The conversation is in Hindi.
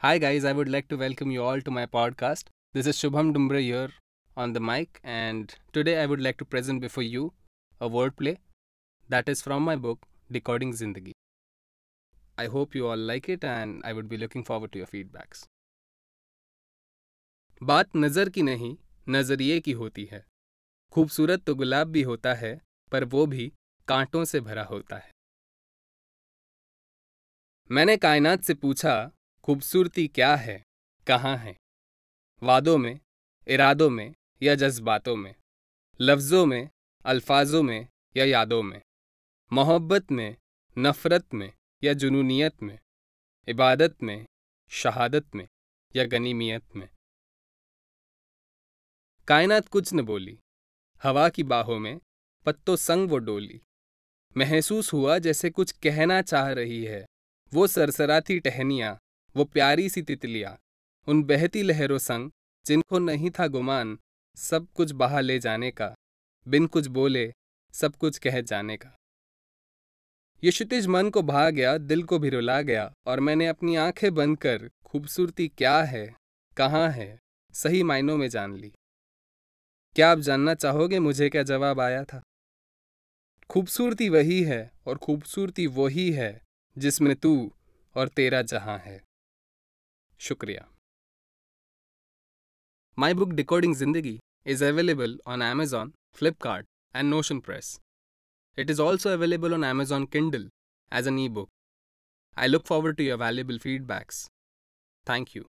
Hi, guys. I would like to welcome you all to my podcast. This is Shubham Dumbre here on the mic, and today I would like to present before you a wordplay that is from my book, Decoding Zindagi. I hope you all like it, and I would be looking forward to your feedbacks. बात नज़र की नहीं नज़रिए की होती है खूबसूरत तो गुलाब भी होता है पर वो भी कांटों से भरा होता है मैंने कायनात से पूछा खूबसूरती क्या है? कहाँ है? वादों में, इरादों में, या जज्बातों में? लफ्ज़ों में, अल्फाजों में, या यादों में? मोहब्बत में, नफ़रत में, या जुनूनियत में? इबादत में, शहादत में, या गनीमियत में? कायनात कुछ न बोली। हवा की बाहों में, पत्तों संग वो डोली। महसूस हुआ जैसे कुछ कहना चाह रही है। वो सरसराती टहनियाँ वो प्यारी सी तितलियाँ, उन बहती लहरों संग, जिनको नहीं था गुमान, सब कुछ बहा ले जाने का, बिन कुछ बोले, सब कुछ कह जाने का। ये क्षितिज मन को भा गया, दिल को भी रुला गया, और मैंने अपनी आँखें बंद कर, खूबसूरती क्या है, कहाँ है, सही मायनों में जान ली। क्या आप जानना चाहोगे मुझे क्या जवाब आया था? खूबसूरती वही है, और खूबसूरती वही है, जिसमें तू और तेरा जहाँ है। Shukriya. My book Decoding Zindagi is available on Amazon, Flipkart, and Notion Press. It is also available on Amazon Kindle as an ebook. I look forward to your valuable feedbacks. Thank you.